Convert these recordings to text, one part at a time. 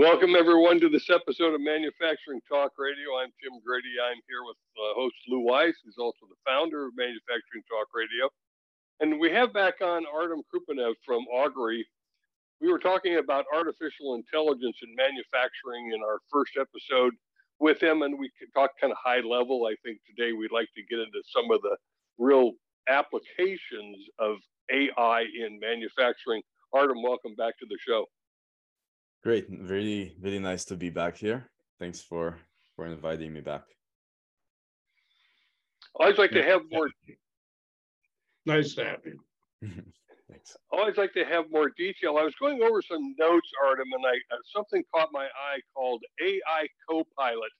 Welcome, everyone, to this episode of Manufacturing Talk Radio. I'm Tim Grady. I'm here with uh, host Lou Weiss, who's also the founder of Manufacturing Talk Radio. And we have back on Artem Kroupenev from Augury. We were talking about artificial intelligence in manufacturing in our first episode with him, and we talked kind of high level. I think today we'd like to get into some of the real applications of AI in manufacturing. Artem, welcome back to the show. Great. Really, really nice to be back here. Thanks for for inviting me back. I always like to have more. Nice to have you. Thanks. I always like to have more detail. I was going over some notes, Artem, and I uh, something caught my eye called AI Copilot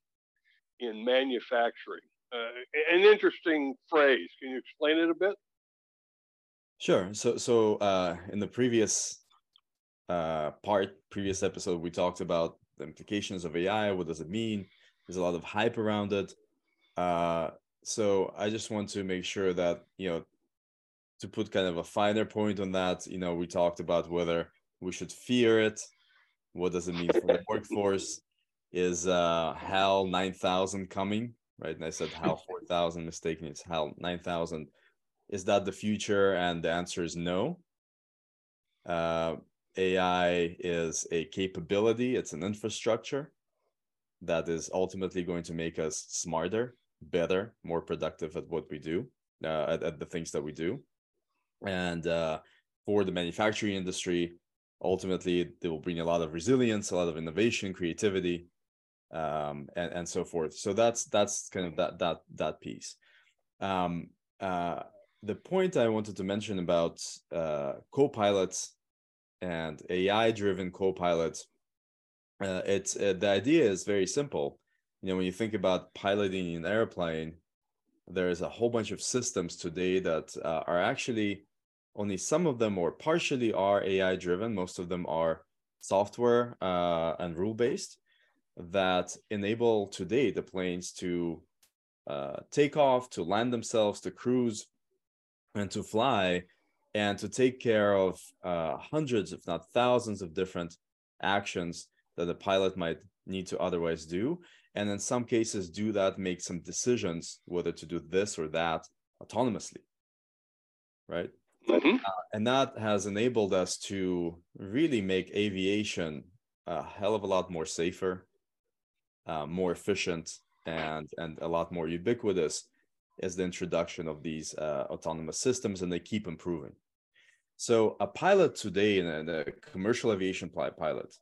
in manufacturing. Uh, an interesting phrase. Can you explain it a bit? Sure. So, so uh, in the previous uh, part, previous episode, we talked about the implications of AI. What does it mean? There's a lot of hype around it. Uh, so I just want to make sure that you know to put kind of a finer point on that. You know, we talked about whether we should fear it. What does it mean for the workforce? Is uh, HAL 9000 coming? Right, and I said HAL 4000 mistaken. It's HAL 9000. Is that the future? And the answer is no. Uh, AI is a capability, it's an infrastructure that is ultimately going to make us smarter, better, more productive at what we do, uh, at, at, the things that we do. And uh, for the manufacturing industry, ultimately, it will bring a lot of resilience, a lot of innovation, creativity, um, and, and so forth. So that's that's kind of that that that piece. Um, uh, the point I wanted to mention about uh, co-pilots and AI driven co-pilots, uh, it's uh, the idea is very simple. You know, when you think about piloting an airplane, there's a whole bunch of systems today that uh, are actually only some of them or partially are AI driven. Most of them are software uh, and rule based that enable today the planes to uh, take off, to land themselves, to cruise, and to fly and to take care of uh, hundreds, if not thousands, of different actions that the pilot might need to otherwise do. And in some cases, do that, make some decisions whether to do this or that autonomously. Right. Mm-hmm. Uh, and that has enabled us to really make aviation a hell of a lot more safer, uh, more efficient, and and a lot more ubiquitous is the introduction of these uh, autonomous systems, and they keep improving. So a pilot today, in a, commercial aviation pilot,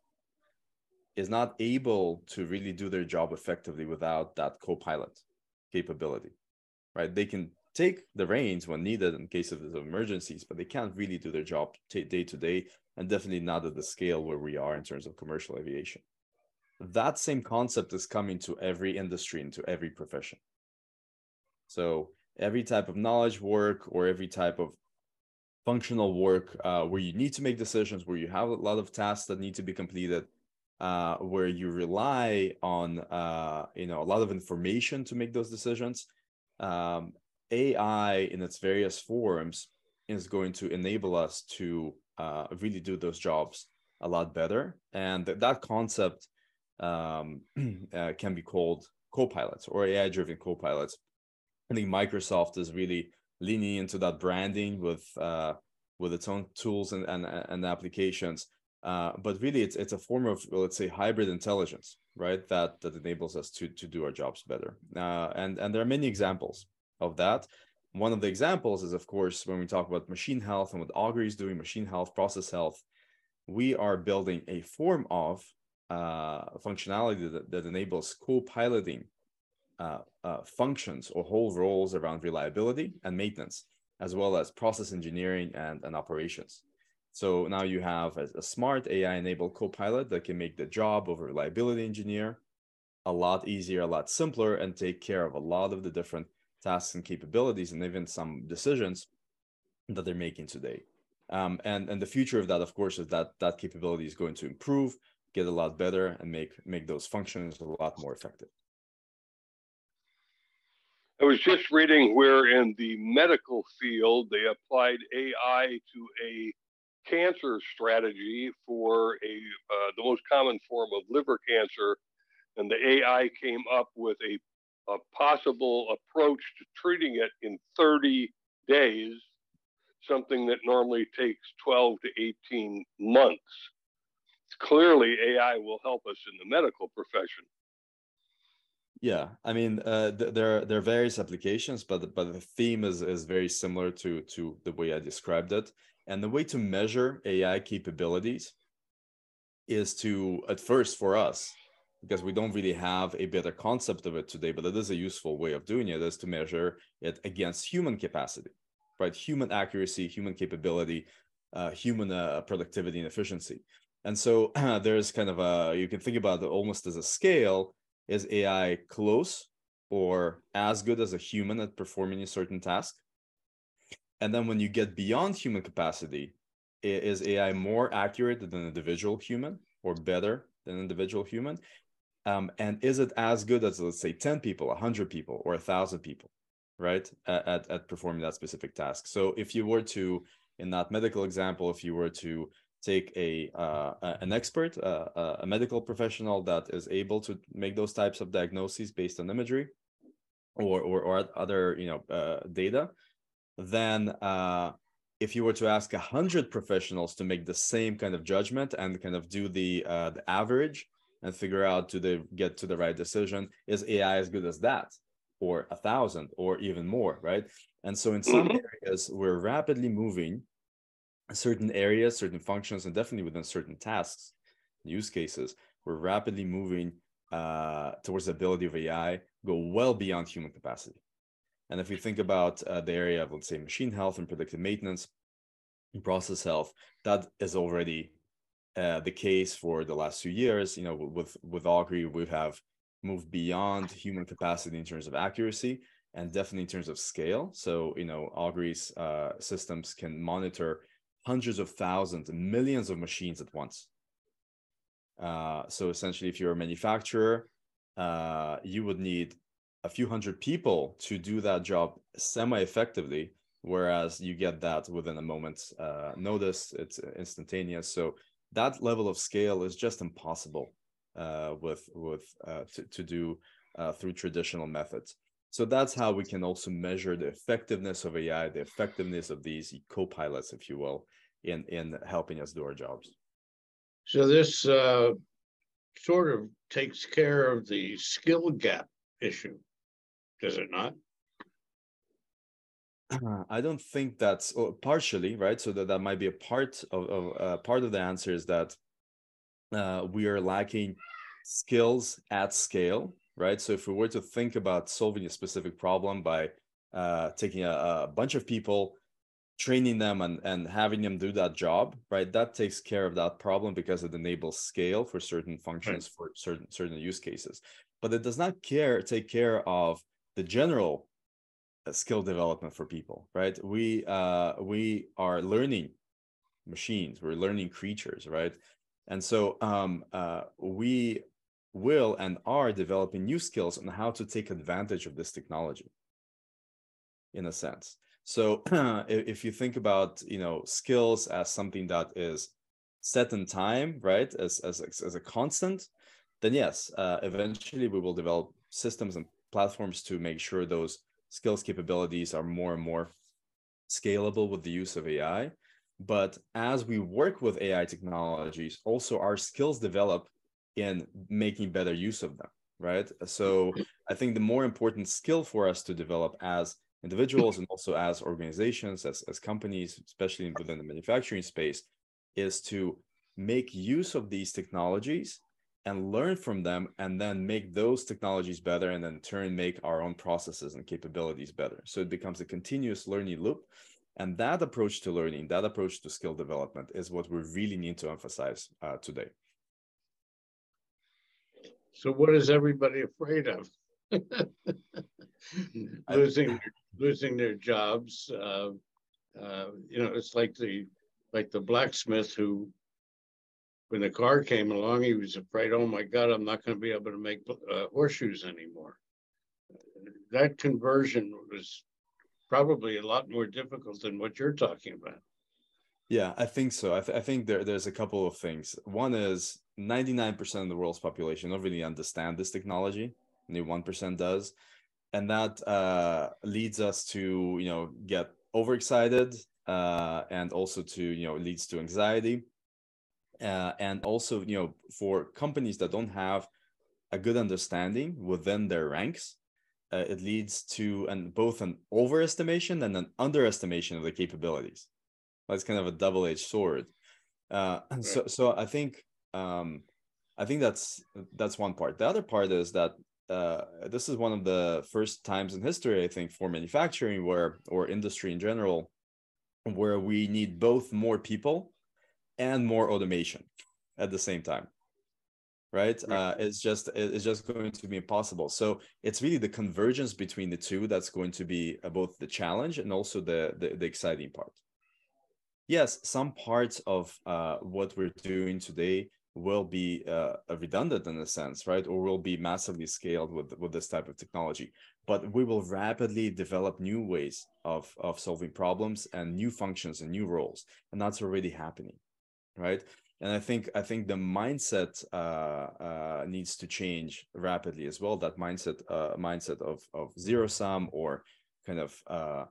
is not able to really do their job effectively without that co-pilot capability, right? They can take the reins when needed in case of emergencies, but they can't really do their job t- day to day, and definitely not at the scale where we are in terms of commercial aviation. That same concept is coming to every industry and to every profession. So every type of knowledge work or every type of functional work uh, where you need to make decisions, where you have a lot of tasks that need to be completed, uh, where you rely on uh, you know a lot of information to make those decisions. Um, AI in its various forms is going to enable us to uh, really do those jobs a lot better, and th- that concept um, uh, can be called co-pilots or AI-driven co-pilots I think Microsoft is really leaning into that branding with uh, with its own tools and and, and applications. Uh, but really, it's it's a form of let's say hybrid intelligence, right? That that enables us to to do our jobs better. Uh, and and there are many examples of that. One of the examples is, of course, when we talk about machine health and what Augury is doing, machine health, process health. We are building a form of uh, functionality that, that enables co-piloting uh, uh, functions or whole roles around reliability and maintenance, as well as process engineering and, and operations. So now you have a, a smart AI enabled co-pilot that can make the job of a reliability engineer a lot easier, a lot simpler, and take care of a lot of the different tasks and capabilities and even some decisions that they're making today. Um, and and the future of that, of course, is that that capability is going to improve, get a lot better, and make make those functions a lot more effective. I was just reading where in the medical field they applied AI to a cancer strategy for a uh, the most common form of liver cancer, and the AI came up with a, a possible approach to treating it in 30 days, something that normally takes 12 to 18 months. Clearly, AI will help us in the medical profession. Yeah, I mean, uh, th- there there are various applications, but but the theme is is very similar to to the way I described it. And the way to measure AI capabilities is to at first for us, because we don't really have a better concept of it today, but it is a useful way of doing it, is to measure it against human capacity, right? Human accuracy, human capability, uh, human uh, productivity and efficiency. And so there's kind of a you can think about it almost as a scale is AI close or as good as a human at performing a certain task? And then when you get beyond human capacity, is AI more accurate than an individual human or better than an individual human? Um, and is it as good as, let's say, 10 people, 100 people, or 1,000 people, right, at, at performing that specific task? So if you were to, in that medical example, if you were to take a uh, an expert, uh, a medical professional that is able to make those types of diagnoses based on imagery or or, or other you know uh, data, then uh, if you were to ask a hundred professionals to make the same kind of judgment and kind of do the uh, the average and figure out to the get to the right decision, is AI as good as that? or a thousand or even more right and so in some mm-hmm. areas we're rapidly moving certain areas, certain functions, and definitely within certain tasks, use cases, we're rapidly moving uh, towards the ability of AI go well beyond human capacity. And if we think about uh, the area of, let's say, machine health and predictive maintenance, and process health, that is already uh, the case for the last few years. You know, with with Augury, we have moved beyond human capacity in terms of accuracy and definitely in terms of scale. So, you know, Augury's uh, systems can monitor hundreds of thousands and millions of machines at once. Uh, so essentially, if you're a manufacturer, uh, you would need a few hundred people to do that job semi-effectively, whereas you get that within a moment's uh, notice. It's instantaneous. So that level of scale is just impossible uh, with with uh, to, to do uh, through traditional methods. So that's how we can also measure the effectiveness of AI, the effectiveness of these co-pilots, if you will, in in helping us do our jobs. So this uh, sort of takes care of the skill gap issue, does it not? I don't think that's oh, partially right. So that that might be a part of, of uh, part of the answer is that uh, we are lacking skills at scale right? So if we were to think about solving a specific problem by uh, taking a, a, bunch of people, training them and, and having them do that job, right? That takes care of that problem because it enables scale for certain functions right. for certain certain use cases. But it does not care take care of the general uh, skill development for people, right? We uh, we are learning machines, we're learning creatures, right? And so um, uh, we will and are developing new skills on how to take advantage of this technology in a sense. So if you think about you know skills as something that is set in time right as as, as a constant then yes uh, eventually we will develop systems and platforms to make sure those skills capabilities are more and more scalable with the use of ai but as we work with ai technologies also our skills develop in making better use of them right? So i think the more important skill for us to develop as individuals and also as organizations as, as companies especially within the manufacturing space is to make use of these technologies and learn from them and then make those technologies better and then turn make our own processes and capabilities better. So it becomes a continuous learning loop. And that approach to learning that approach to skill development is what we really need to emphasize uh, today so what is everybody afraid of? losing losing their jobs. Uh, uh, you know, it's like the like the blacksmith who, when the car came along, he was afraid. Oh my God, I'm not going to be able to make uh, horseshoes anymore. That conversion was probably a lot more difficult than what you're talking about. Yeah, I think so. I, th- I think there, there's a couple of things. One is 99% of the world's population don't really understand this technology. Only 1% does. And that uh, leads us to, you know, get overexcited uh, and also to, you know, leads to anxiety. Uh, and also, you know, for companies that don't have a good understanding within their ranks, uh, it leads to an both an overestimation and an underestimation of the capabilities. That's kind of a double-edged sword. Uh, right. So, so I think um, I think that's that's one part. The other part is that uh, this is one of the first times in history, I think, for manufacturing where or industry in general, where we need both more people and more automation at the same time right, right. Uh, it's just it's just going to be impossible so it's really the convergence between the two that's going to be uh, both the challenge and also the the, the exciting part yes some parts of uh, what we're doing today will be uh, redundant in a sense right? Or will be massively scaled with with this type of technology. But we will rapidly develop new ways of of solving problems and new functions and new roles. And that's already happening right? And i think i think the mindset uh, uh, needs to change rapidly as well. That mindset uh, mindset of of zero sum or kind of uh,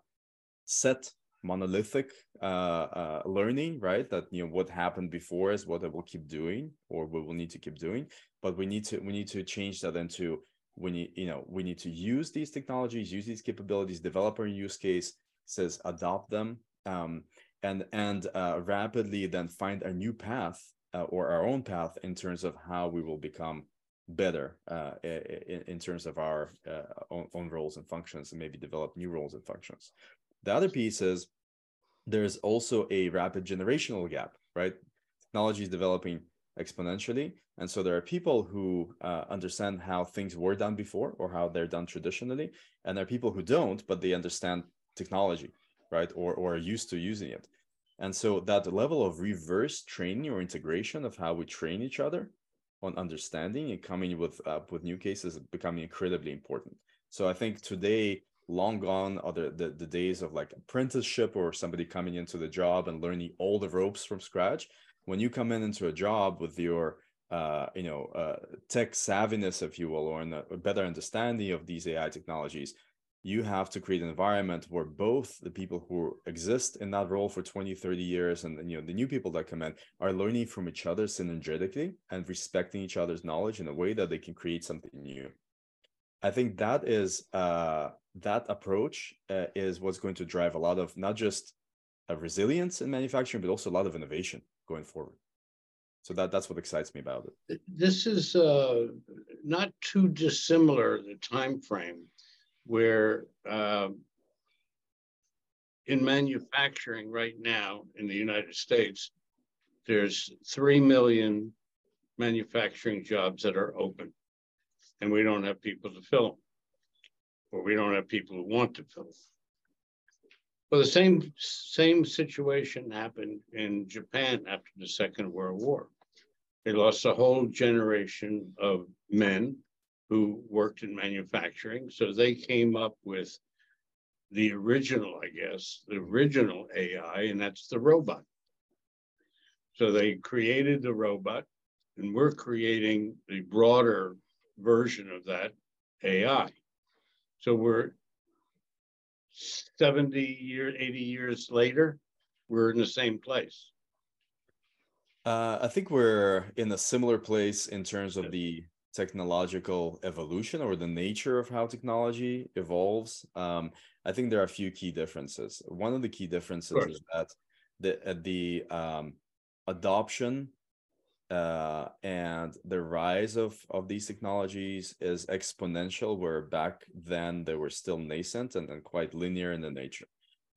set monolithic uh, uh, learning right? That you know what happened before is what i will keep doing or we will need to keep doing. But we need to we need to change that into we need you know we need to use these technologies use these capabilities develop our use case says adopt them um, and and uh, rapidly then find a new path uh, or our own path in terms of how we will become better uh, in, in, terms of our uh, own, own, roles and functions and maybe develop new roles and functions the other piece is there's also a rapid generational gap right? Technology is developing exponentially. And so there are people who uh, understand how things were done before or how they're done traditionally. And there are people who don't but they understand technology right? Or or are used to using it. And so that level of reverse training or integration of how we train each other on understanding and coming with uh, with new cases becoming incredibly important. So i think today long gone are the, the, the days of like apprenticeship or somebody coming into the job and learning all the ropes from scratch. When you come in into a job with your uh, you know uh, tech savviness if you will or a better understanding of these ai technologies you have to create an environment where both the people who exist in that role for 20 30 years and you know the new people that come in are learning from each other synergetically and respecting each other's knowledge in a way that they can create something new. I think that is uh, that approach uh, is what's going to drive a lot of not just a resilience in manufacturing but also a lot of innovation going forward. So that that's what excites me about it. This is uh, not too dissimilar the time frame where uh, in manufacturing right now in the United States, there's 3 million manufacturing jobs that are open and we don't have people to fill them or we don't have people who want to fill. Well, the same, same situation happened in Japan after the Second World War. They lost a whole generation of men who worked in manufacturing. So they came up with the original, I guess, the original AI, and that's the robot. So they created the robot, and we're creating the broader version of that AI. So we're 70 years, 80 years later, we're in the same place. Uh, I think we're in a similar place in terms of the technological evolution or the nature of how technology evolves, um, I think there are a few key differences. One of the key differences is that the uh, the um, adoption uh, and the rise of of these technologies is exponential, where back then they were still nascent and, quite linear in the nature.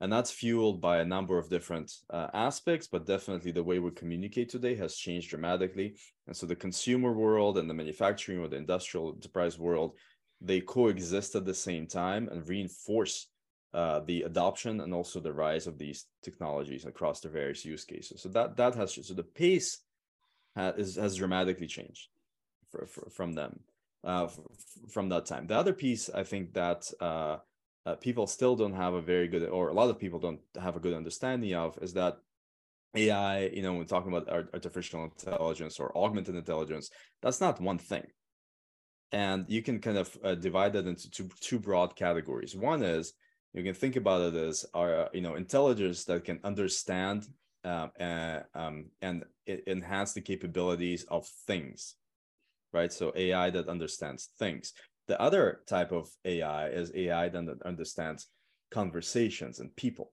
And that's fueled by a number of different uh, aspects but definitely the way we communicate today has changed dramatically. And so the consumer world and the manufacturing or the industrial enterprise world they coexist at the same time and reinforce uh, the adoption and also the rise of these technologies across the various use cases. So that that has so the pace has, has dramatically changed for, for, from them uh, from that time the other piece i think that uh, uh, people still don't have a very good, or a lot of people don't have a good understanding of, is that AI, you know, when talking about artificial intelligence or augmented intelligence, that's not one thing. And you can kind of uh, divide that into two, two broad categories. One is you can think about it as our, uh, you know, intelligence that can understand um, uh, um, and enhance the capabilities of things, right? So AI that understands things. The other type of AI is AI that understands conversations and people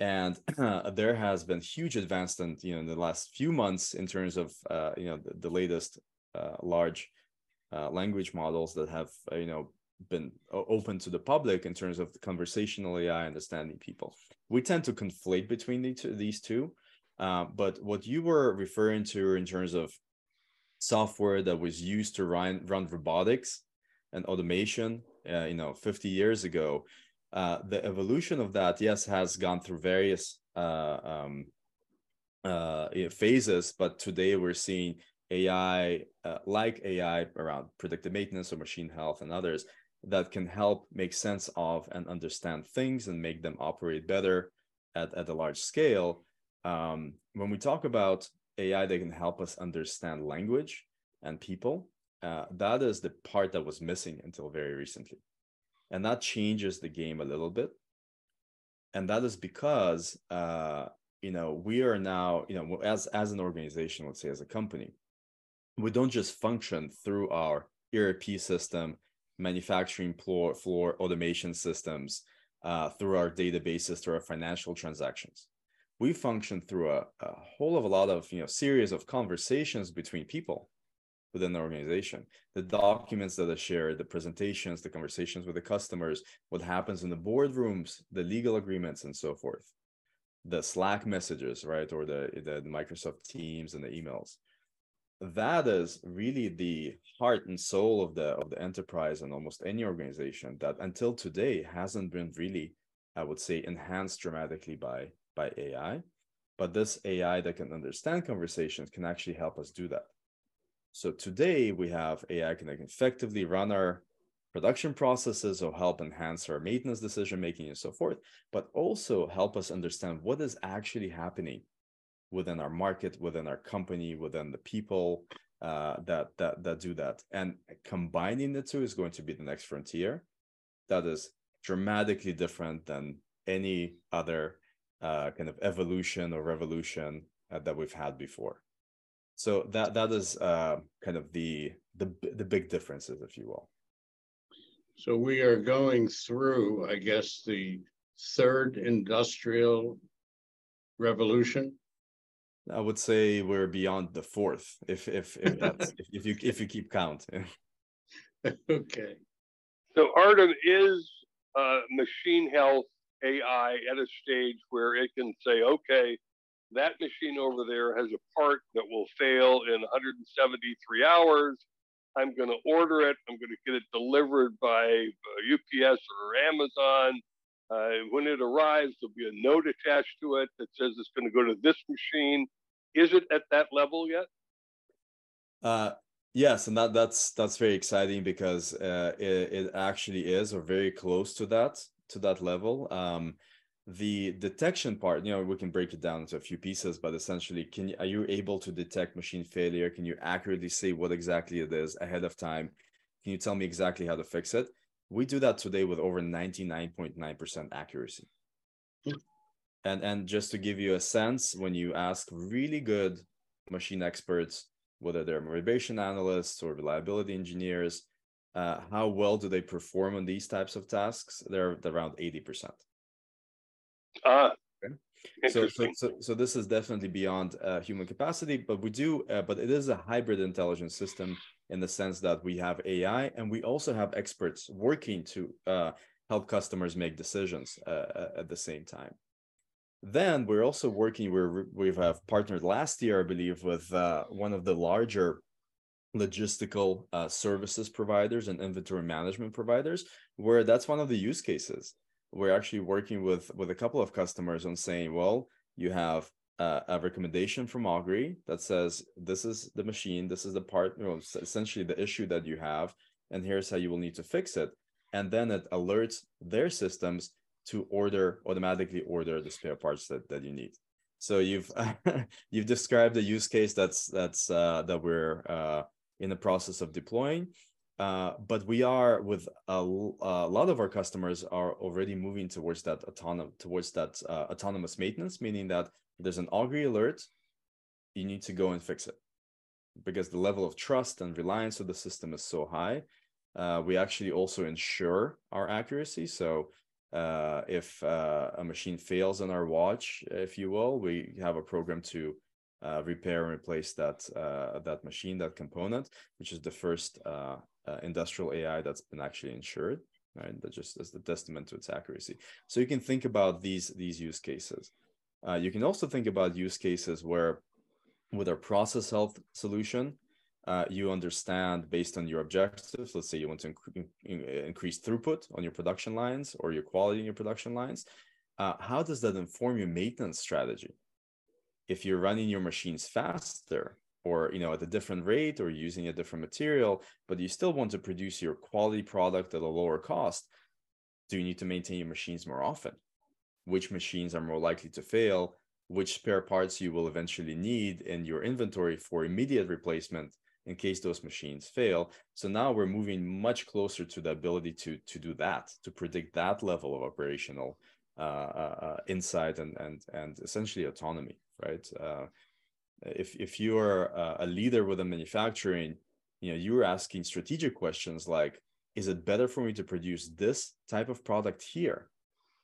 and uh, there has been huge advancement you know in the last few months in terms of uh, you know the, the latest uh, large uh, language models that have uh, you know been open to the public in terms of the conversational AI understanding people. We tend to conflate between the two, these two, uh, but what you were referring to in terms of software that was used to run run robotics and automation, you know, 50 years ago, uh, the evolution of that, yes, has gone through various uh, um, uh, phases, but today we're seeing AI, uh, like AI around predictive maintenance or machine health and others, that can help make sense of and understand things and make them operate better at, at a large scale. Um, when we talk about AI that can help us understand language and people, uh, that is the part that was missing until very recently and that changes the game a little bit and that is because uh, you know we are now you know as as an organization let's say as a company we don't just function through our erp system manufacturing floor floor automation systems uh, through our databases through our financial transactions. We function through a, a whole of a lot of you know series of conversations between people within the organization. The documents that are shared the presentations the conversations with the customers what happens in the boardrooms the legal agreements and so forth. The slack messages right or the, the microsoft teams and the emails that is really the heart and soul of the of the enterprise and almost any organization that until today hasn't been really i would say enhanced dramatically by by ai but this ai that can understand conversations can actually help us do that. So today we have AI can effectively run our production processes or help enhance our maintenance decision making and so forth, but also help us understand what is actually happening within our market, within our company, within the people uh, that that that do that. And combining the two is going to be the next frontier. That is dramatically different than any other uh, kind of evolution or revolution uh, that we've had before so that that is uh, kind of the the the big differences if you will so we are going through i guess the third industrial revolution i would say we're beyond the fourth if if if that's if, if you if you keep count okay so artem is uh, machine health ai at a stage where it can say okay that machine over there has a part that will fail in 173 hours. I'm going to order it. I'm going to get it delivered by UPS uh, or Amazon. Uh, when it arrives, there'll be a note attached to it that says it's going to go to this machine. Is it at that level yet? Uh, yes, and that that's that's very exciting because uh, it, it actually is, or very close to that to that level. Um, the detection part you know we can break it down into a few pieces but essentially can are you able to detect machine failure can you accurately say what exactly it is ahead of time can you tell me exactly how to fix it we do that today with over 99.9% accuracy hmm. and and just to give you a sense when you ask really good machine experts whether they're motivation analysts or reliability engineers uh, how well do they perform on these types of tasks they're around 80% Ah, so, so, so, so this is definitely beyond uh, human capacity, but we do, uh, but it is a hybrid intelligence system in the sense that we have AI and we also have experts working to uh, help customers make decisions uh, uh, at the same time. Then we're also working, we're, we have partnered last year, I believe, with uh, one of the larger logistical services providers and inventory management providers, where that's one of the use cases we're actually working with with a couple of customers on saying, well, you have uh, a recommendation from Augury that says this is the machine, this is the part, you know, essentially the issue that you have, and here's how you will need to fix it. And then it alerts their systems to order automatically order the spare parts that, that you need. So you've you've described the use case that's that's uh, that we're uh, in the process of deploying. Uh, but we are with a, a, lot of our customers are already moving towards that autonomous towards that uh, autonomous maintenance, meaning that there's an Augury alert, you need to go and fix it because the level of trust and reliance of the system is so high. Uh, we actually also ensure our accuracy. So uh, if uh, a machine fails on our watch, if you will, we have a program to uh, repair and replace that uh, that machine, that component, which is the first uh, industrial AI that's been actually insured. Right, that just is the testament to its accuracy. So you can think about these these use cases. you can also think about use cases where, with our process health solution, uh, you understand based on your objectives. Let's say you want to inc- increase throughput on your production lines or your quality in your production lines. Uh, how does that inform your maintenance strategy? If you're running your machines faster, or you know at a different rate, or using a different material, but you still want to produce your quality product at a lower cost, do you need to maintain your machines more often? Which machines are more likely to fail? Which spare parts you will eventually need in your inventory for immediate replacement in case those machines fail. So now we're moving much closer to the ability to to do that, to predict that level of operational uh, uh, uh insight and and and essentially autonomy, right? Uh, if if you're a leader within manufacturing, you know you're asking strategic questions like, is it better for me to produce this type of product here?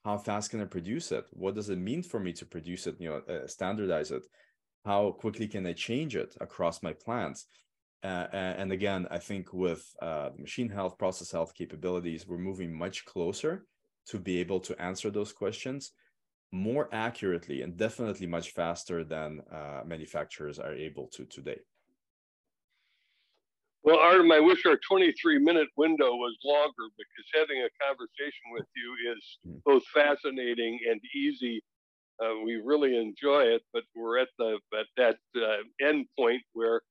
How fast can I produce it? What does it mean for me to produce it? You know, uh, standardize it. How quickly can I change it across my plants? Uh, and again, I think with uh, machine health, process health capabilities, we're moving much closer to be able to answer those questions more accurately and definitely much faster than uh, manufacturers are able to today. Well, Artem, I wish our 23 minute window was longer because having a conversation with you is hmm. both fascinating and easy. Uh, we really enjoy it, but we're at the at that uh, end point where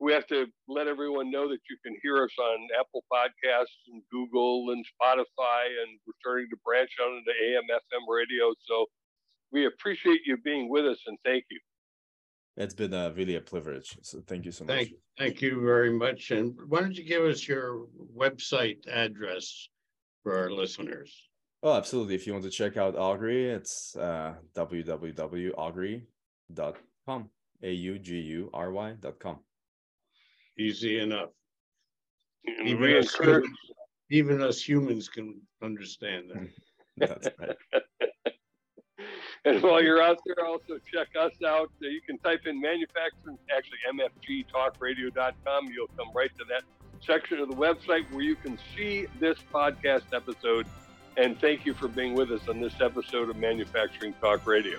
we have to let everyone know that you can hear us on Apple Podcasts and Google and Spotify, and we're starting to branch out into AM FM radio. So we appreciate you being with us and thank you. It's been uh, really a privilege. So thank you so much. Thank, thank you very much. And why don't you give us your website address for our listeners? Oh, absolutely. If you want to check out Augury, it's uh, www.augury.com, A U G U R Y.com. Easy enough. Even us, humans, even us humans can understand that. That's right. and while you're out there, also check us out. Uh, you can type in manufacturing, actually mfgtalkradio.com. You'll come right to that section of the website where you can see this podcast episode. And thank you for being with us on this episode of Manufacturing Talk Radio.